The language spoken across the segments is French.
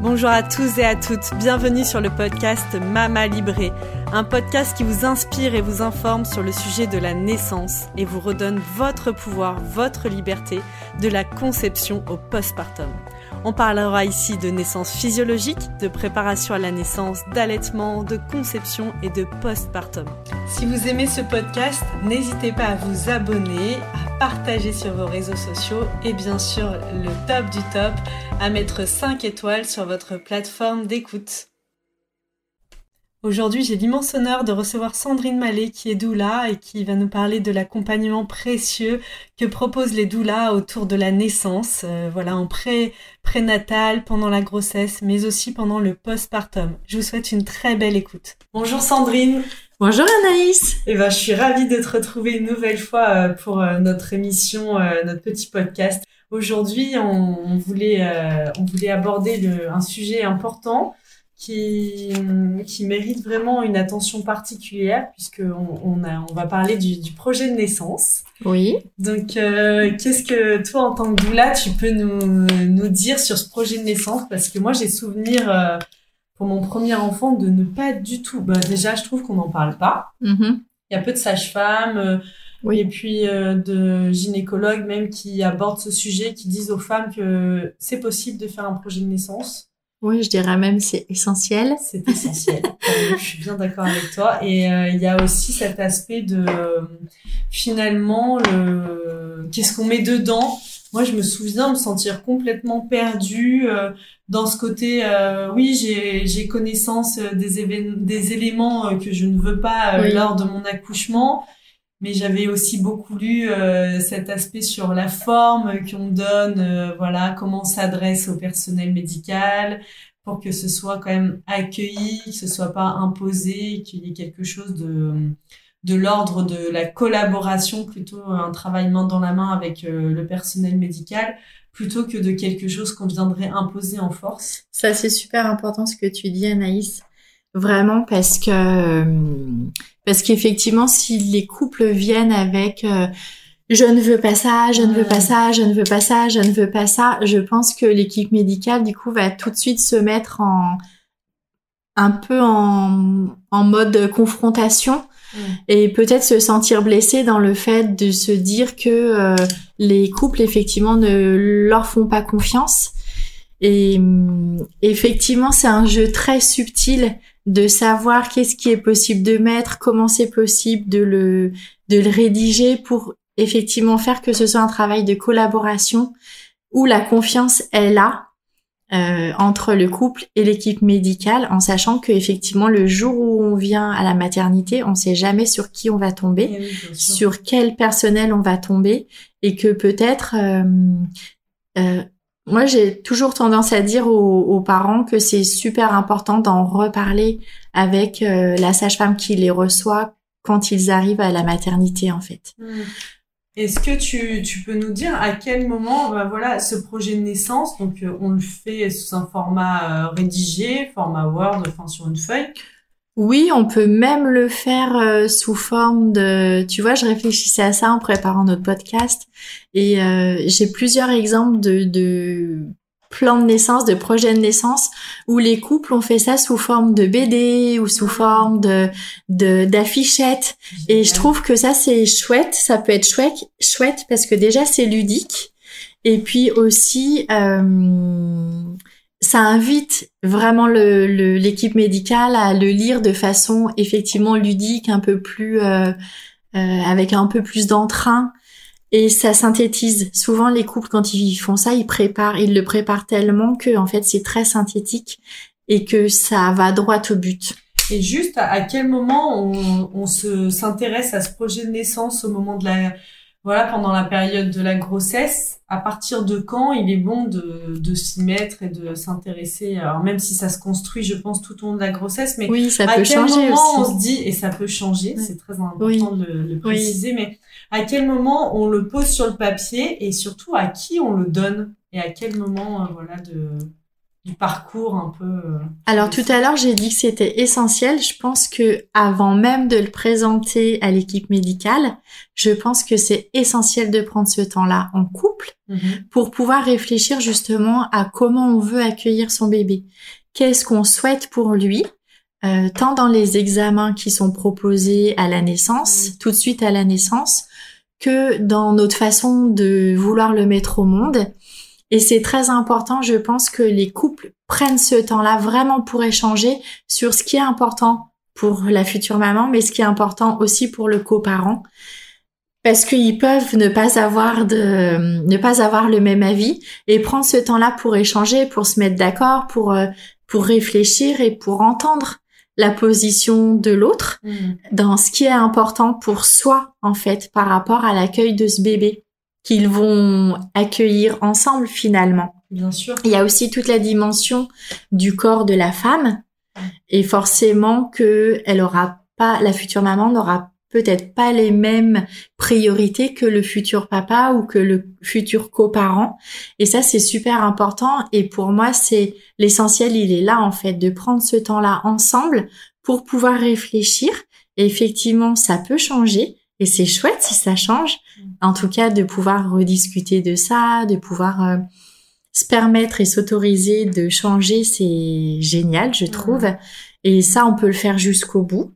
Bonjour à tous et à toutes, bienvenue sur le podcast Mama Libré, un podcast qui vous inspire et vous informe sur le sujet de la naissance et vous redonne votre pouvoir, votre liberté, de la conception au postpartum. On parlera ici de naissance physiologique, de préparation à la naissance, d'allaitement, de conception et de postpartum. Si vous aimez ce podcast, n'hésitez pas à vous abonner, à partager sur vos réseaux sociaux et bien sûr le top du top, à mettre 5 étoiles sur votre plateforme d'écoute. Aujourd'hui, j'ai l'immense honneur de recevoir Sandrine Mallet qui est doula et qui va nous parler de l'accompagnement précieux que proposent les doulas autour de la naissance, euh, voilà, en pré prénatal, pendant la grossesse, mais aussi pendant le postpartum. Je vous souhaite une très belle écoute. Bonjour Sandrine. Bonjour Anaïs. Eh ben, je suis ravie de te retrouver une nouvelle fois euh, pour euh, notre émission, notre petit podcast. Aujourd'hui, on, voulait, on voulait aborder le, un sujet important qui, qui mérite vraiment une attention particulière puisqu'on on, a, on va parler du, du, projet de naissance. Oui. Donc, euh, qu'est-ce que toi, en tant que doula, tu peux nous, nous dire sur ce projet de naissance? Parce que moi, j'ai souvenir euh, pour mon premier enfant de ne pas du tout. Bah, déjà, je trouve qu'on n'en parle pas. Mm-hmm. Il y a peu de sages-femmes. Euh, oui. Et puis de gynécologues même qui abordent ce sujet, qui disent aux femmes que c'est possible de faire un projet de naissance. Oui, je dirais même c'est essentiel. C'est essentiel. je suis bien d'accord avec toi. Et euh, il y a aussi cet aspect de finalement le qu'est-ce qu'on met dedans? Moi, je me souviens me sentir complètement perdue euh, dans ce côté. Euh, oui, j'ai j'ai connaissance des des éléments que je ne veux pas lors de mon accouchement. Mais j'avais aussi beaucoup lu cet aspect sur la forme qu'on donne, voilà, comment on s'adresse au personnel médical, pour que ce soit quand même accueilli, que ce soit pas imposé, qu'il y ait quelque chose de de l'ordre de la collaboration, plutôt un travail main dans la main avec euh, le personnel médical, plutôt que de quelque chose qu'on viendrait imposer en force. Ça, c'est super important ce que tu dis, Anaïs. Vraiment, parce que parce qu'effectivement, si les couples viennent avec euh, je ne veux pas ça, je ne veux pas ça, je ne veux pas ça, je ne veux pas ça. Je pense que l'équipe médicale, du coup, va tout de suite se mettre en un peu en, en mode confrontation et peut-être se sentir blessé dans le fait de se dire que euh, les couples effectivement ne leur font pas confiance. Et effectivement, c'est un jeu très subtil de savoir qu'est-ce qui est possible de mettre, comment c'est possible de le de le rédiger pour effectivement faire que ce soit un travail de collaboration où la confiance est là euh, entre le couple et l'équipe médicale, en sachant que effectivement le jour où on vient à la maternité, on sait jamais sur qui on va tomber, eh sur quel personnel on va tomber, et que peut-être euh, euh, moi, j'ai toujours tendance à dire aux, parents que c'est super important d'en reparler avec la sage-femme qui les reçoit quand ils arrivent à la maternité, en fait. Mmh. Est-ce que tu, tu, peux nous dire à quel moment, bah voilà, ce projet de naissance, donc euh, on le fait sous un format euh, rédigé, format Word, enfin sur une feuille Oui, on peut même le faire euh, sous forme de, tu vois, je réfléchissais à ça en préparant notre podcast et j'ai plusieurs exemples de, de plan de naissance, de projet de naissance, où les couples ont fait ça sous forme de BD ou sous forme de d'affichettes. Et je trouve que ça c'est chouette, ça peut être chouette, chouette parce que déjà c'est ludique. Et puis aussi, euh, ça invite vraiment l'équipe le, médicale à le lire de façon effectivement ludique, un peu plus euh, euh, avec un peu plus d'entrain et ça synthétise. Souvent, les couples, quand ils font ça, ils préparent, ils le préparent tellement que, en fait, c'est très synthétique et que ça va droit au but. Et juste, à quel moment on, on se s'intéresse à ce projet de naissance au moment de la, voilà, pendant la période de la grossesse, à partir de quand il est bon de, de s'y mettre et de s'intéresser Alors même si ça se construit, je pense, tout au long de la grossesse, mais oui, ça à peut quel changer moment aussi. on se dit, et ça peut changer, c'est très important de le, le préciser, mais à quel moment on le pose sur le papier et surtout à qui on le donne et à quel moment, euh, voilà, de du parcours un peu. euh, Alors tout à l'heure, j'ai dit que c'était essentiel. Je pense que avant même de le présenter à l'équipe médicale, je pense que c'est essentiel de prendre ce temps-là en couple Mhm. pour pouvoir réfléchir justement à comment on veut accueillir son bébé. Qu'est-ce qu'on souhaite pour lui, euh, tant dans les examens qui sont proposés à la naissance, tout de suite à la naissance, que dans notre façon de vouloir le mettre au monde. Et c'est très important, je pense, que les couples prennent ce temps-là vraiment pour échanger sur ce qui est important pour la future maman, mais ce qui est important aussi pour le coparent. Parce qu'ils peuvent ne pas avoir de, ne pas avoir le même avis et prendre ce temps-là pour échanger, pour se mettre d'accord, pour, euh, pour réfléchir et pour entendre la position de l'autre Mhm. dans ce qui est important pour soi, en fait, par rapport à l'accueil de ce bébé qu'ils vont accueillir ensemble finalement. Bien sûr. Il y a aussi toute la dimension du corps de la femme et forcément que elle aura pas, la future maman n'aura peut-être pas les mêmes priorités que le futur papa ou que le futur coparent. Et ça, c'est super important. Et pour moi, c'est l'essentiel, il est là, en fait, de prendre ce temps-là ensemble pour pouvoir réfléchir. Et effectivement, ça peut changer. Et c'est chouette si ça change. En tout cas, de pouvoir rediscuter de ça, de pouvoir euh, se permettre et s'autoriser de changer, c'est génial, je trouve. Et ça, on peut le faire jusqu'au bout.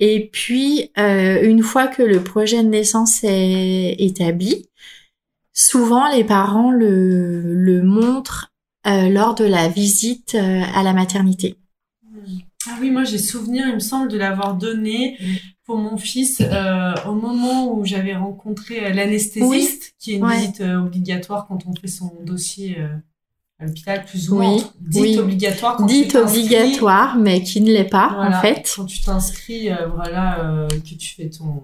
Et puis, euh, une fois que le projet de naissance est établi, souvent les parents le, le montrent euh, lors de la visite à la maternité. Ah oui, moi j'ai souvenir, il me semble, de l'avoir donné. Pour mon fils euh, au moment où j'avais rencontré euh, l'anesthésiste, qui est une Ouais. visite euh, obligatoire quand on fait son dossier euh, à l'hôpital, plus ou moins. Oui, Dite oui. obligatoire. Quand Dite obligatoire, mais qui ne l'est pas, Voilà, en fait. Quand tu t'inscris, euh, voilà, euh, que tu fais ton.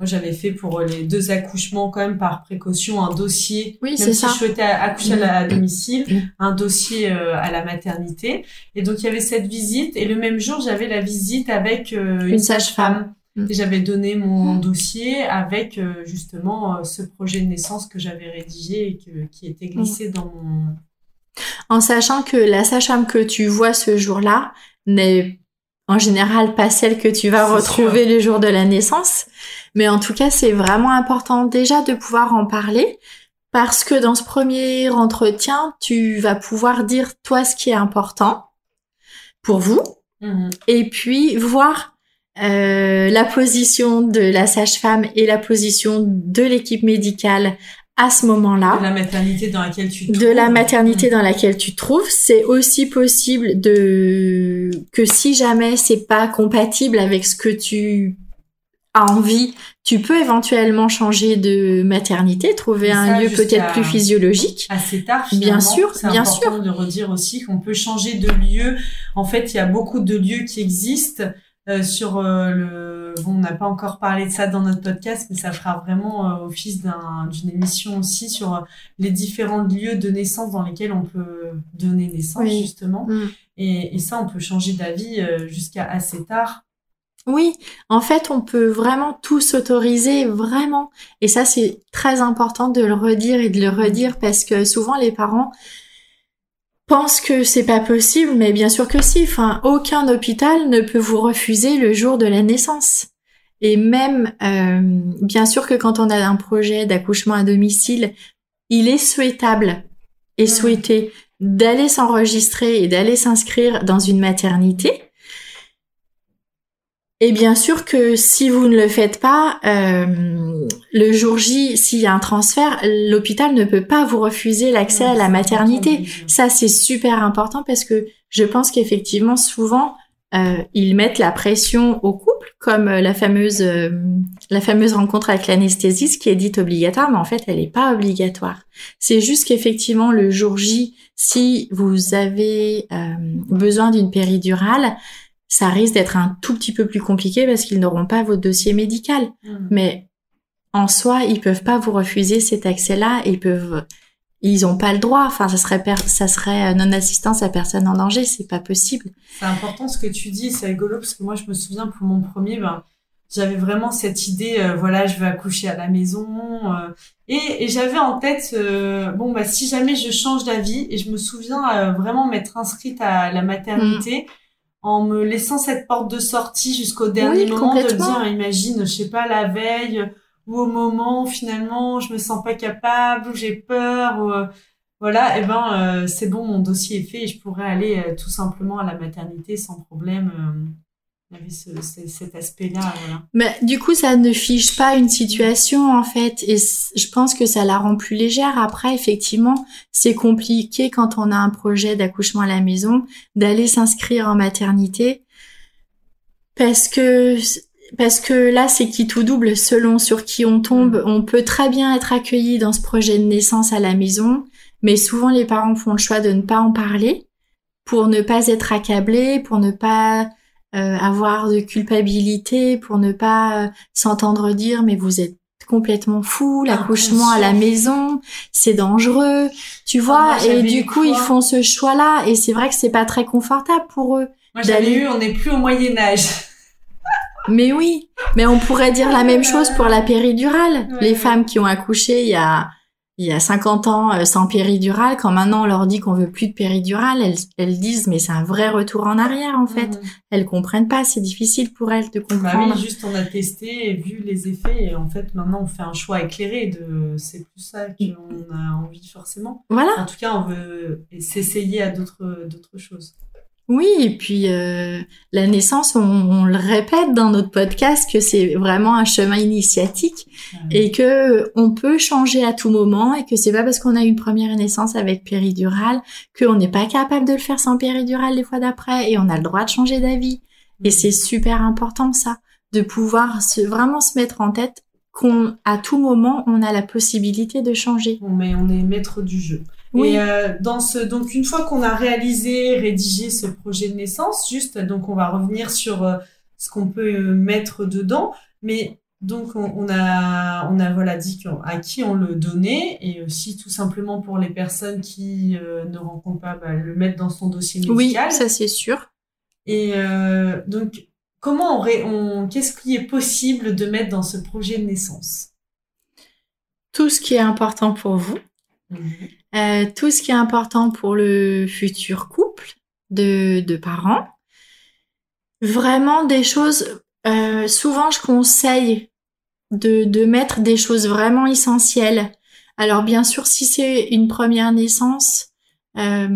Moi, j'avais fait pour les deux accouchements, quand même, par précaution, un dossier. Oui, c'est si ça. je souhaitais accoucher à, la- à domicile, Mm. un dossier euh, à la maternité. Et donc, il y avait cette visite. Et le même jour, j'avais la visite avec euh, une, Une sage-femme. Mm. Et j'avais donné mon dossier avec, euh, justement, euh, ce projet de naissance que j'avais rédigé et que, qui était glissé Mm. dans mon. En sachant que la sage-femme que tu vois ce jour-là n'est en général pas celle que tu vas retrouver le jour de la naissance. Mais en tout cas, c'est vraiment important déjà de pouvoir en parler parce que dans ce premier entretien, tu vas pouvoir dire toi ce qui est important pour vous Mhm. et puis voir euh, la position de la sage-femme et la position de l'équipe médicale à ce moment-là De la maternité dans laquelle tu te de la trouves. maternité Mm. dans laquelle tu te trouves, c'est aussi possible de que si jamais c'est pas compatible avec ce que tu as envie, tu peux éventuellement changer de maternité, trouver un lieu peut-être plus physiologique. assez tard. Bien sûr, bien important de redire aussi qu'on peut changer de lieu. En fait, il y a beaucoup de lieux qui existent euh, sur euh, le. Bon, on n'a pas encore parlé de ça dans notre podcast, mais ça fera vraiment euh, office d'un- d'une émission aussi sur euh, les différents lieux de naissance dans lesquels on peut donner naissance Oui. justement. Mm. Et, et ça, on peut changer d'avis jusqu'à assez tard. Oui, en fait, on peut vraiment tout s'autoriser, vraiment. Et ça, c'est très important de le redire et de le redire parce que souvent les parents pensent que c'est pas possible, mais bien sûr que si. Enfin, aucun hôpital ne peut vous refuser le jour de la naissance. Et même, euh, bien sûr que quand on a un projet d'accouchement à domicile, il est souhaitable et Mhm. souhaité d'aller s'enregistrer et d'aller s'inscrire dans une maternité. Et bien sûr que si vous ne le faites pas, euh, le jour J, s'il y a un transfert, l'hôpital ne peut pas vous refuser l'accès à la maternité. Ça, c'est super important parce que je pense qu'effectivement, souvent, euh, ils mettent la pression au couple, comme euh, la fameuse euh, la fameuse rencontre avec l'anesthésiste qui est dite obligatoire, mais en fait, elle n'est pas obligatoire. C'est juste qu'effectivement, le jour J, si vous avez euh, besoin d'une péridurale, ça risque d'être un tout petit peu plus compliqué parce qu'ils n'auront pas votre dossier médical. Mhm. Mais en soi, ils peuvent pas vous refuser cet accès-là. Ils peuvent, ils ont pas le droit. Enfin, ça serait per- ça serait non assistance à personne en danger. C'est pas possible. C'est important ce que tu dis, c'est rigolo parce que moi je me souviens pour mon premier, ben, j'avais vraiment cette idée, euh, voilà, je veux accoucher à la maison. euh, et et j'avais en tête, euh, bon, bah, si jamais je change d'avis, et je me souviens vraiment m'être inscrite à la maternité en me laissant cette porte de sortie jusqu'au dernier Oui, moment de me dire, imagine, je sais pas, la veille ou au moment, finalement, je me sens pas capable ou j'ai peur. Ou, euh, voilà, et ben, euh, c'est bon, mon dossier est fait et je pourrais aller euh, tout simplement à la maternité sans problème. Il y avait ce, ce- cet aspect-là, voilà. Mais du coup, ça ne fiche pas une situation en fait, et je pense que ça la rend plus légère. Après, effectivement, c'est compliqué quand on a un projet d'accouchement à la maison d'aller s'inscrire en maternité parce que parce que là, c'est qui tout double selon sur qui on tombe. On peut très bien être accueilli dans ce projet de naissance à la maison, mais souvent les parents font le choix de ne pas en parler pour ne pas être accablés, pour ne pas euh, avoir de culpabilité, pour ne pas euh, s'entendre dire mais vous êtes complètement fou, l'accouchement à la maison, c'est dangereux, tu vois, Ah, moi, et du coup ils font ce choix-là et c'est vrai que c'est pas très confortable pour eux. Moi, j'avais eu, on n'est plus au Moyen-Âge. Mais oui, mais on pourrait dire la même chose pour la péridurale. Ouais, Les ouais. femmes qui ont accouché il y a il y a 50 ans euh, sans péridurale, quand maintenant on leur dit qu'on veut plus de péridurale, elles, elles disent mais c'est un vrai retour en arrière en fait. Mhm. Elles comprennent pas, c'est difficile pour elles de Bah comprendre. oui, juste on a testé et vu les effets et en fait maintenant on fait un choix éclairé de c'est plus ça qu'on a envie forcément. Voilà. En tout cas, on veut s'essayer à d'autres d'autres choses. Oui, et puis euh, la naissance, on, on le répète dans notre podcast que c'est vraiment un chemin initiatique et que on peut changer à tout moment et que c'est pas parce qu'on a une première naissance avec péridurale qu'on n'est pas capable de le faire sans péridurale les fois d'après et on a le droit de changer d'avis. Et c'est super important ça, de pouvoir se, vraiment se mettre en tête qu'on à tout moment on a la possibilité de changer. mais on est maître du jeu. Oui. Et euh, dans ce, donc une fois qu'on a réalisé, rédigé ce projet de naissance, juste, donc on va revenir sur euh, ce qu'on peut euh, mettre dedans. Mais donc on, on a, on a voilà dit qu'on- à qui on le donnait et aussi tout simplement pour les personnes qui euh, ne rencontrent pas, bah, le mettre dans son dossier Oui, médical. ça c'est sûr. Et euh, donc comment on, ré- on qu'est-ce qui est possible de mettre dans ce projet de naissance? Tout ce qui est important pour vous. Euh, tout ce qui est important pour le futur couple de, de parents. Vraiment des choses, euh, souvent je conseille de, de mettre des choses vraiment essentielles. Alors bien sûr, si c'est une première naissance, euh,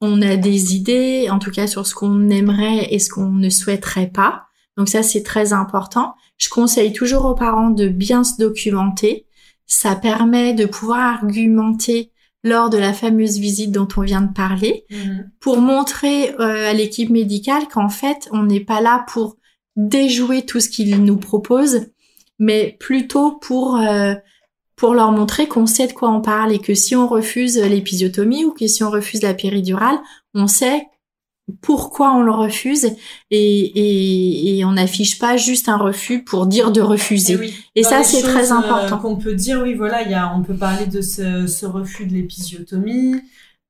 on a des idées, en tout cas sur ce qu'on aimerait et ce qu'on ne souhaiterait pas. Donc ça, c'est très important. Je conseille toujours aux parents de bien se documenter. Ça permet de pouvoir argumenter lors de la fameuse visite dont on vient de parler, Mhm. pour montrer euh, à l'équipe médicale qu'en fait, on n'est pas là pour déjouer tout ce qu'ils nous proposent, mais plutôt pour euh, pour leur montrer qu'on sait de quoi on parle et que si on refuse l'épisiotomie ou que si on refuse la péridurale, on sait pourquoi on le refuse et, et, et on n'affiche pas juste un refus pour dire de refuser. Et oui. Et ça, c'est très euh, important. qu'on peut dire, oui, voilà, il y a, on peut parler de ce, ce refus de l'épisiotomie, de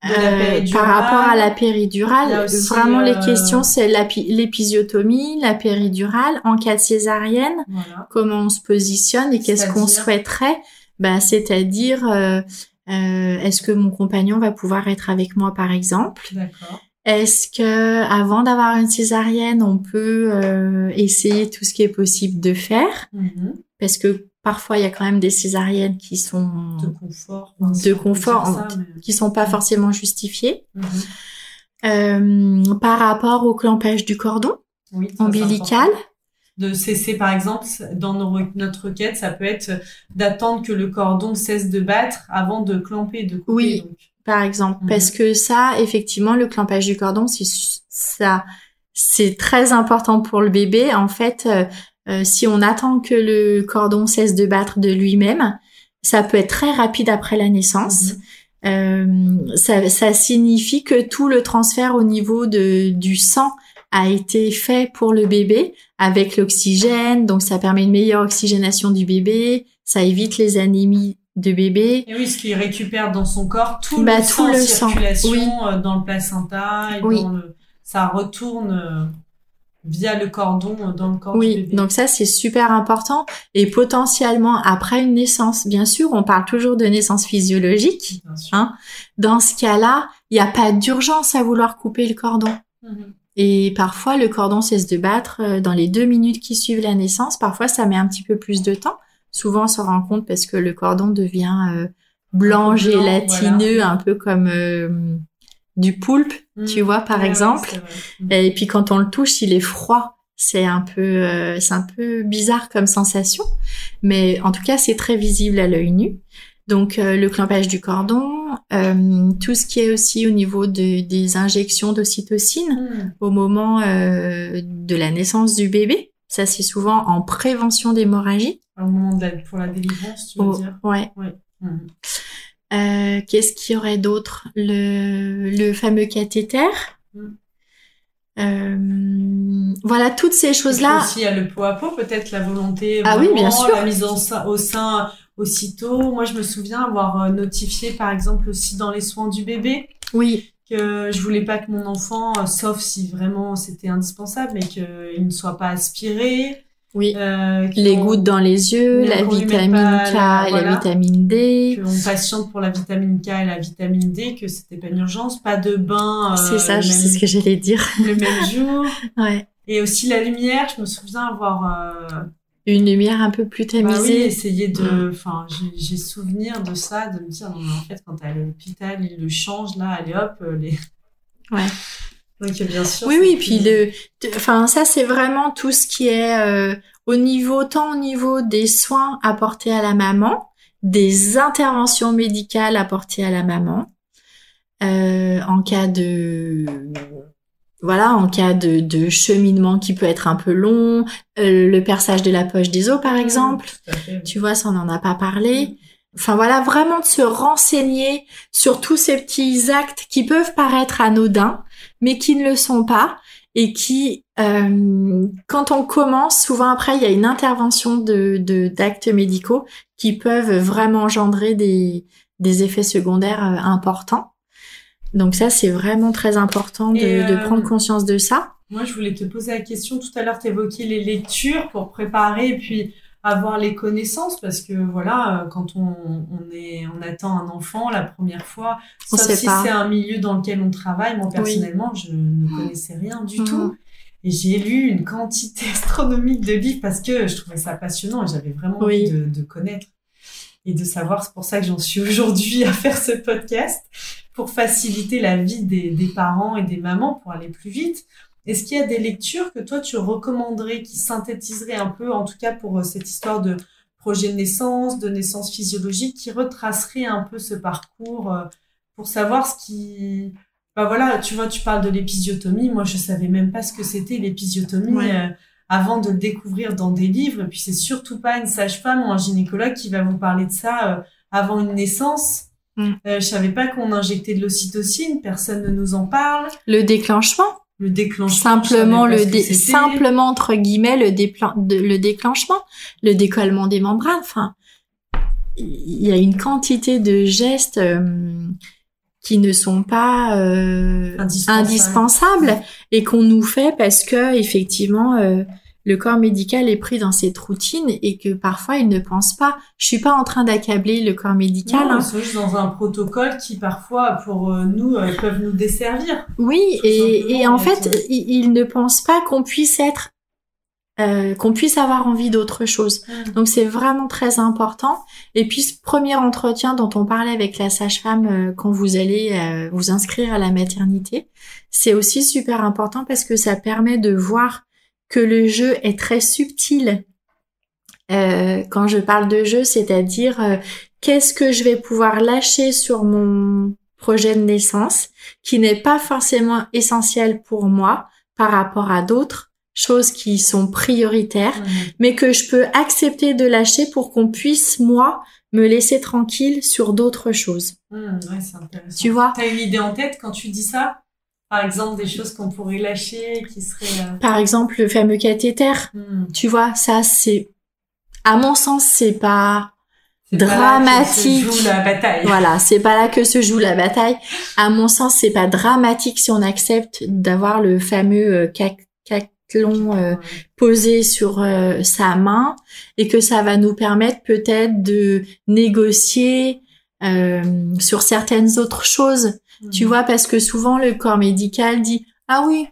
Euh, par rapport à la péridurale, aussi, vraiment les euh, questions, c'est l'épisiotomie, la péridurale, en cas de césarienne, Voilà. comment on se positionne et qu'est-ce qu'on souhaiterait? Ben, c'est-à-dire, euh, euh, est-ce que mon compagnon va pouvoir être avec moi, par exemple? D'accord. Est-ce que avant d'avoir une césarienne, on peut euh, essayer tout ce qui est possible de faire? Mhm. Parce que parfois, il y a quand même des césariennes qui sont De confort. De confort, dire ça, mais- qui sont pas forcément justifiées. Mhm. Euh, par rapport au clampage du cordon Oui, ombilical. De cesser, par exemple, dans nos notre requête, ça peut être d'attendre que le cordon cesse de battre avant de clamper, de couper. Oui. donc. Par exemple, Mhm. parce que ça, effectivement, le clampage du cordon, c'est ça, c'est très important pour le bébé. En fait, euh, euh, si on attend que le cordon cesse de battre de lui-même, ça peut être très rapide après la naissance. Mhm. Euh, ça, ça signifie que tout le transfert au niveau de, du sang a été fait pour le bébé avec l'oxygène, donc ça permet une meilleure oxygénation du bébé, ça évite les anémies de bébé. Et oui, ce qui récupère dans son corps tout Bah, le tout sang le sang, circulation oui. euh, dans le placenta et Oui. dans le, ça retourne euh, via le cordon euh, dans le corps oui, du bébé. donc ça c'est super important et potentiellement après une naissance, bien sûr, on parle toujours de naissance physiologique. Hein Dans ce cas-là, il n'y a pas d'urgence à vouloir couper le cordon. Mhm. Et parfois, le cordon cesse de battre dans les deux minutes qui suivent la naissance. Parfois, ça met un petit peu plus de temps. Souvent, on s'en rend compte parce que le cordon devient euh, blanc, gélatineux, voilà. un peu comme euh, du poulpe, tu Mhm. vois, par Ouais, exemple. Mhm. Et puis, quand on le touche, il est froid. C'est un peu, euh, c'est un peu bizarre comme sensation, mais en tout cas, c'est très visible à l'œil nu. Donc, euh, le clampage du cordon, euh, tout ce qui est aussi au niveau de- des injections d'ocytocine Mhm. au moment euh, de la naissance du bébé. Ça, c'est souvent en prévention d'hémorragie. Au moment de la, pour la délivrance, tu veux Oh, dire. ouais. Euh, Qu'est-ce qu'il y aurait d'autre? Le, le fameux cathéter. Mm. Euh, voilà, toutes ces choses-là. aussi, il y a le pot à pot, peut-être la volonté. Ah oui, bien sûr. La mise en au sein aussitôt. Moi, je me souviens avoir euh, notifié, par exemple, aussi dans les soins du bébé, Oui, que je voulais pas que mon enfant, euh, sauf si vraiment c'était indispensable, mais qu'il ne soit pas aspiré. oui. Euh, Les gouttes dans les yeux, la vitamine K la- et voilà. la vitamine D. qu'on patiente pour la vitamine K et la vitamine D, que c'était pas une urgence, pas de bain euh, C'est ça, même, ce que j'allais dire. le même jour. Ouais. Et aussi la lumière, je me souviens avoir euh, Une lumière un peu plus bah oui, tamisée. essayé de... Enfin, j'ai- souvenir de ça, de me dire, non mais en fait, quand t'es à l'hôpital, ils le changent, là, allez hop, euh, les... Ouais. Donc bien sûr. Oui, oui, puis le, enfin ça c'est vraiment tout ce qui est euh, au niveau, tant au niveau des soins apportés à la maman, des interventions médicales apportées à la maman, euh, en cas de, voilà, en cas de, de cheminement qui peut être un peu long, euh, le perçage de la poche des os par exemple. À fait. Tu vois, ça on n'en a pas parlé. Enfin voilà, vraiment de se renseigner sur tous ces petits actes qui peuvent paraître anodins, mais qui ne le sont pas et qui, euh, quand on commence, souvent après il y a une intervention de de- d'actes médicaux qui peuvent vraiment engendrer des des effets secondaires euh, importants. Donc ça c'est vraiment très important de, euh, prendre conscience de ça. Moi, je voulais te poser la question. Tout à l'heure, tu évoquais les lectures pour préparer et puis avoir les connaissances parce que voilà, euh, quand on, on est, on attend un enfant la première fois, On sauf si c'est un milieu dans lequel on travaille. Moi, personnellement, je ne connaissais rien du Mhm. tout. Et j'ai lu une quantité astronomique de livres parce que je trouvais ça passionnant et j'avais vraiment Oui. envie de, de connaître et de savoir. C'est pour ça que j'en suis aujourd'hui à faire ce podcast pour faciliter la vie des, des parents et des mamans pour aller plus vite. Est-ce qu'il y a des lectures que toi tu recommanderais qui synthétiseraient un peu, en tout cas pour euh, cette histoire de projet de naissance, de naissance physiologique, qui retracerait un peu ce parcours euh, pour savoir ce qui, bah voilà, tu vois, tu parles de l'épisiotomie. Moi, je savais même pas ce que c'était l'épisiotomie Ouais. euh, avant de le découvrir dans des livres. Et puis, c'est surtout pas une sage-femme ou un gynécologue qui va vous parler de ça avant une naissance. Mm. Euh, je savais pas qu'on injectait de l'ocytocine. Personne ne nous en parle. Le déclenchement, Le déclenchement. simplement le dé- simplement entre guillemets le, déplan- de- le déclenchement, le décollement des membranes. Enfin, il y a une quantité de gestes euh, qui ne sont pas euh, Indispensables. indispensables et qu'on nous fait parce que effectivement euh, le corps médical est pris dans cette routine et que parfois il ne pense pas. Je suis pas en train d'accabler le corps médical. Non, hein. juste dans un protocole qui parfois pour euh, nous euh, peuvent nous desservir. Oui, et, en fait, il, il ne pense pas qu'on puisse être, euh, qu'on puisse avoir envie d'autre chose. Donc c'est vraiment très important. Et puis ce premier entretien dont on parlait avec la sage-femme euh, quand vous allez vous inscrire à la maternité, c'est aussi super important parce que ça permet de voir que le jeu est très subtil. Euh, quand je parle de jeu, c'est-à-dire euh, qu'est-ce que je vais pouvoir lâcher sur mon projet de naissance qui n'est pas forcément essentiel pour moi par rapport à d'autres choses qui sont prioritaires mais que je peux accepter de lâcher pour qu'on puisse, moi, me laisser tranquille sur d'autres choses. Ouais, intéressant. Tu vois? T'as une idée en tête quand tu dis ça? Par exemple, des choses qu'on pourrait lâcher, qui seraient... euh, Par exemple, le fameux cathéter, hmm, tu vois, ça c'est, à mon sens, c'est pas, c'est pas là que Dramatique. se joue la bataille. voilà, c'est pas là que se joue la bataille. À mon sens, c'est pas dramatique si on accepte d'avoir le fameux euh, euh, posé sur euh, sa main et que ça va nous permettre peut-être de négocier euh, sur certaines autres choses. Tu vois, parce que souvent le corps médical dit ah oui,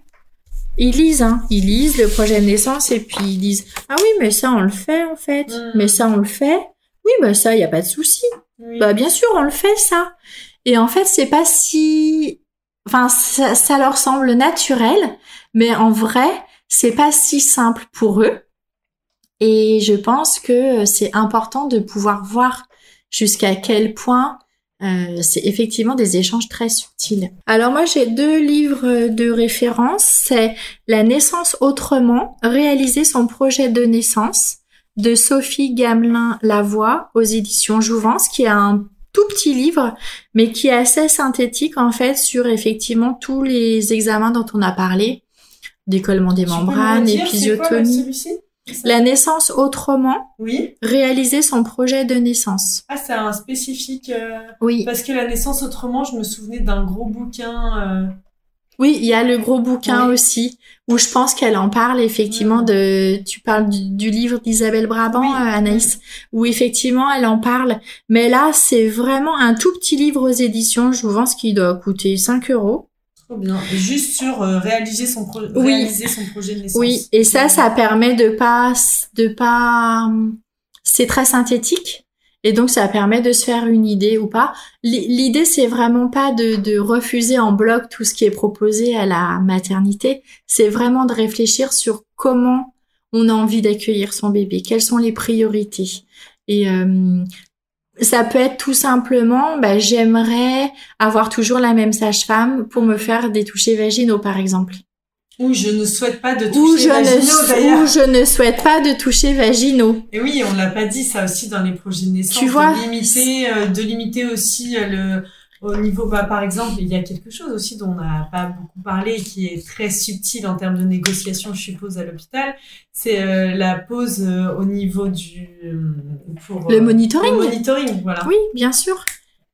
ils lisent, hein, ils lisent le projet de naissance et puis ils disent ah oui, mais ça on le fait en fait, Mhm. mais ça on le fait. Oui, bah ça y a pas de souci. Oui. Bah bien sûr, on le fait ça. Et en fait, c'est pas si enfin ça, ça leur semble naturel, mais en vrai, c'est pas si simple pour eux. Et je pense que c'est important de pouvoir voir jusqu'à quel point euh, c'est effectivement des échanges très subtils. Alors moi j'ai deux livres de référence, c'est La naissance autrement, réaliser son projet de naissance de Sophie Gamelin Lavoie aux éditions Jouvence, qui est un tout petit livre, mais qui est assez synthétique en fait sur effectivement tous les examens dont on a parlé, décollement des Tu membranes, épisiotomie. La naissance autrement, Oui. réaliser son projet de naissance. Ah, c'est un spécifique. euh, Oui, Parce que la naissance autrement, je me souvenais d'un gros bouquin. euh, oui, il y a le gros bouquin Oui. aussi où je pense qu'elle en parle effectivement de. Tu parles du, du livre d'Isabelle Brabant, Oui. euh, Anaïs, où effectivement elle en parle. Mais là, c'est vraiment un tout petit livre aux éditions. Je vous pense qu'il doit coûter 5 euros. Trop bien. Juste sur euh, réaliser, son pro- Oui. réaliser son projet de naissance. Oui, et ça, ça permet de pas, de pas, c'est très synthétique. Et donc, ça permet de se faire une idée ou pas. L'idée, c'est vraiment pas de, de refuser en bloc tout ce qui est proposé à la maternité. C'est vraiment de réfléchir sur comment on a envie d'accueillir son bébé, quelles sont les priorités. Et euh, ça peut être tout simplement, bah, j'aimerais avoir toujours la même sage-femme pour me faire des touchés vaginaux, par exemple. Ou je ne souhaite pas de Ou toucher je, vaginaux, ne, ou je ne souhaite pas de toucher vaginaux. Et oui, on l'a pas dit ça aussi dans les projets de naissance. Tu vois, de limiter, euh, de limiter aussi euh, le au niveau, bah, par exemple, il y a quelque chose aussi dont on n'a pas beaucoup parlé, qui est très subtil en termes de négociation, je suppose, à l'hôpital. C'est euh, la pause euh, au niveau du euh, pour Le monitoring le monitoring, voilà. Oui, bien sûr.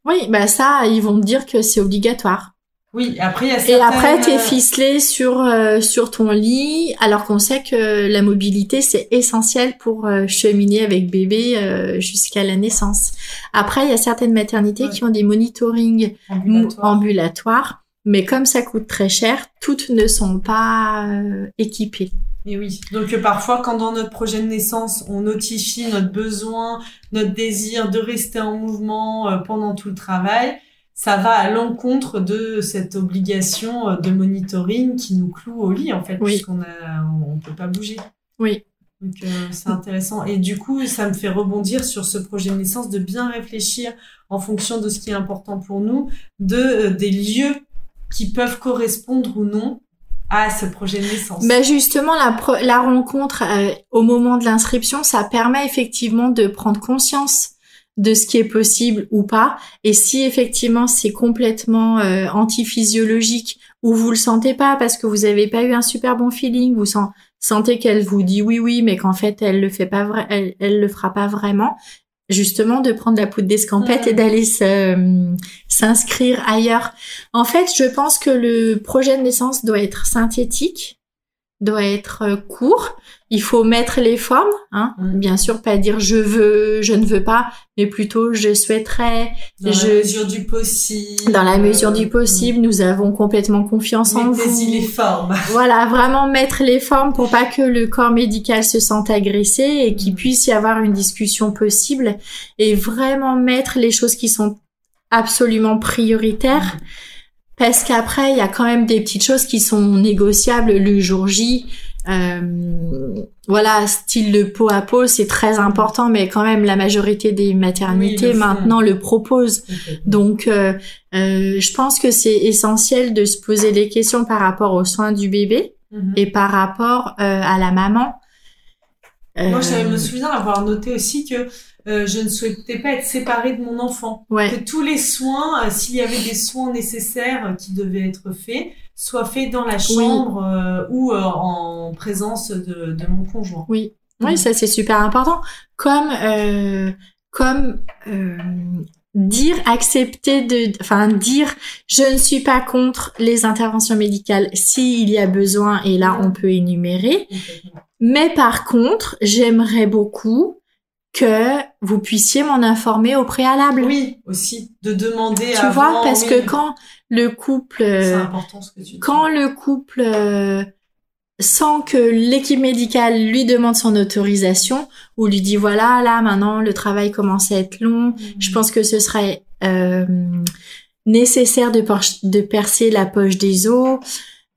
Oui, bah ça, ils vont te dire que c'est obligatoire. Oui, après il y a Et certaines, après, t'es euh, ficelé sur euh, sur ton lit, alors qu'on sait que la mobilité c'est essentiel pour euh, cheminer avec bébé euh, jusqu'à la naissance. Après, il y a certaines maternités Ouais. qui ont des monitorings ambulatoires. ambulatoires, mais comme ça coûte très cher, toutes ne sont pas euh, équipées. Et oui. Donc parfois, quand dans notre projet de naissance, on notifie notre besoin, notre désir de rester en mouvement euh, pendant tout le travail, ça va à l'encontre de cette obligation euh, de monitoring qui nous cloue au lit en fait, Oui. puisqu'on on peut pas bouger. Oui. Donc euh, c'est intéressant. Et du coup, ça me fait rebondir sur ce projet de naissance, de bien réfléchir en fonction de ce qui est important pour nous, de euh, des lieux qui peuvent correspondre ou non à ce projet de naissance. Bah justement, la, la rencontre euh, au moment de l'inscription, ça permet effectivement de prendre conscience de ce qui est possible ou pas. Et si effectivement c'est complètement euh, antiphysiologique ou vous le sentez pas parce que vous avez pas eu un super bon feeling, vous sen- sentez qu'elle vous dit oui oui, mais qu'en fait elle le fait pas vrai, elle, elle le fera pas vraiment. Justement, de prendre la poudre d'escampette et d'aller euh, s'inscrire ailleurs. En fait, je pense que le projet de naissance doit être synthétique, doit être euh, court. Il faut mettre les formes, hein. Mm. Bien sûr, pas dire je veux, je ne veux pas, mais plutôt je souhaiterais. Dans je- la mesure du possible. Dans la mesure du possible, nous avons complètement confiance en vous. les formes. Voilà, vraiment mettre les formes pour pas que le corps médical se sente agressé et qu'il Mm. puisse y avoir une discussion possible et vraiment mettre les choses qui sont absolument prioritaires parce qu'après il y a quand même des petites choses qui sont négociables le jour J. Euh, voilà, style de peau à peau, c'est très important, mais quand même la majorité des maternités Oui, maintenant le proposent. Donc, euh, euh, je pense que c'est essentiel de se poser des questions par rapport aux soins du bébé Mhm. et par rapport euh, à la maman. Moi, je Euh, me souviens avoir noté aussi que euh, je ne souhaitais pas être séparée de mon enfant. Ouais, Que tous les soins, euh, s'il y avait des soins nécessaires euh, qui devaient être faits, soient faits dans la chambre ou en présence de, de mon conjoint. oui, oui, ça c'est super important. Comme comme dire, accepter de, enfin dire, je ne suis pas contre les interventions médicales s'il y a besoin et là on peut énumérer. Mais par contre, j'aimerais beaucoup que vous puissiez m'en informer au préalable. Oui, aussi de demander. Tu vois, parce que quand le couple, important ce que tu quand le couple euh, sans que l'équipe médicale lui demande son autorisation ou lui dit voilà là maintenant le travail commence à être long, je mmh. pense que ce serait euh, nécessaire de, de, percer la poche des os.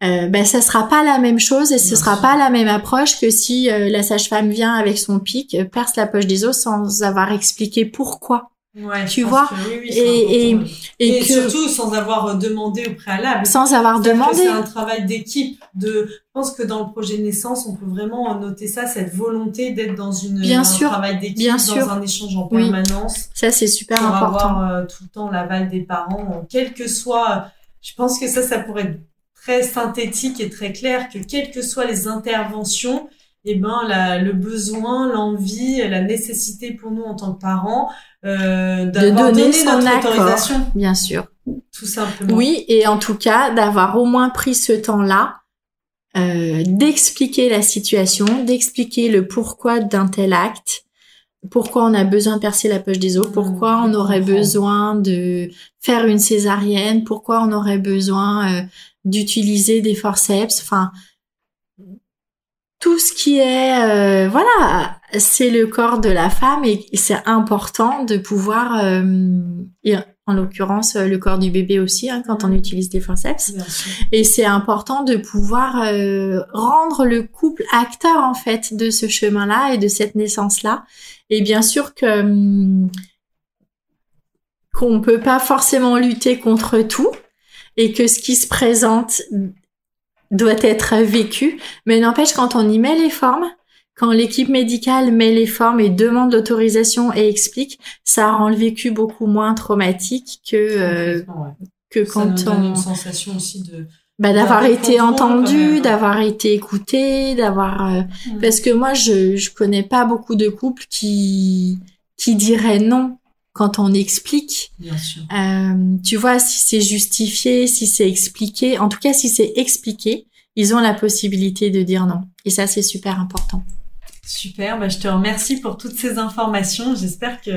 Euh, ben ça sera pas la même chose et ce sera pas la même approche que si euh, la sage-femme vient avec son pic perce la poche des os sans avoir expliqué pourquoi. Ouais, tu vois? et, et, et, que, surtout sans avoir demandé au préalable. Sans avoir demandé. c'est un travail d'équipe de je pense que dans le projet naissance on peut vraiment noter ça cette volonté d'être dans une bien un sûr, travail d'équipe dans sûr. un échange en permanence. Ça c'est super pour important. avoir euh, tout le temps l'aval des parents quel que soit je pense que ça ça pourrait être très synthétique et très clair que quelles que soient les interventions eh ben la, le besoin, l'envie, la nécessité pour nous en tant que parents euh, de donner son notre accord, autorisation, bien sûr. tout simplement. Oui, et en tout cas d'avoir au moins pris ce temps-là euh, d'expliquer la situation, d'expliquer le pourquoi d'un tel acte, pourquoi on a besoin de percer la poche des os, pourquoi Mmh, on aurait besoin de faire une césarienne, pourquoi on aurait besoin euh, d'utiliser des forceps, enfin tout ce qui est euh, voilà c'est le corps de la femme et c'est important de pouvoir euh, et en l'occurrence le corps du bébé aussi hein, quand on utilise des forceps. Et c'est important de pouvoir euh, rendre le couple acteur en fait de ce chemin là et de cette naissance là et bien sûr que hum, qu'on peut pas forcément lutter contre tout et que ce qui se présente doit être vécu. Mais n'empêche, quand on y met les formes, quand l'équipe médicale met les formes et demande l'autorisation et explique, ça rend le vécu beaucoup moins traumatique que euh, ouais. que quand on une sensation aussi de bah, d'avoir été entendu, d'avoir été écouté, d'avoir euh, parce que moi je je connais pas beaucoup de couples qui qui diraient non quand on explique. bien sûr. Euh, tu vois, si c'est justifié, si c'est expliqué, en tout cas si c'est expliqué, ils ont la possibilité de dire non. Et ça, c'est super important. Super, bah, je te remercie pour toutes ces informations. J'espère que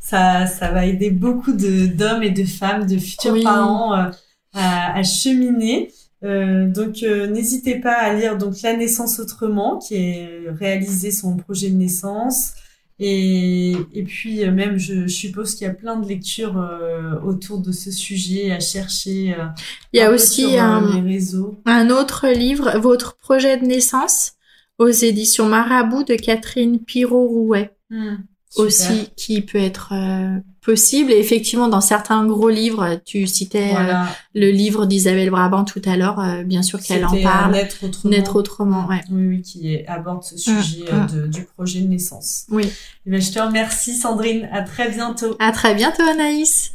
ça, ça va aider beaucoup de d'hommes et de femmes, de futurs Oui. parents euh, à, à cheminer. Euh, donc euh, n'hésitez pas à lire donc La naissance autrement, qui est réalisé son projet de naissance. Et, et puis euh, même, je, je suppose qu'il y a plein de lectures euh, autour de ce sujet à chercher. euh, Il y a aussi sur, euh, un, les réseaux. un autre livre, Votre projet de naissance, aux éditions Marabout de Catherine Pirot-Rouet. Super. aussi qui peut être euh, possible. Et effectivement, dans certains gros livres, tu citais euh, le livre d'Isabelle Brabant tout à l'heure, euh, bien sûr qu'elle en euh, parle. Naître autrement. Naître autrement, ouais. Oui, oui, qui aborde ce sujet euh, de- du projet de naissance. Oui. Eh bien, je te remercie, Sandrine. À très bientôt. À très bientôt, Anaïs.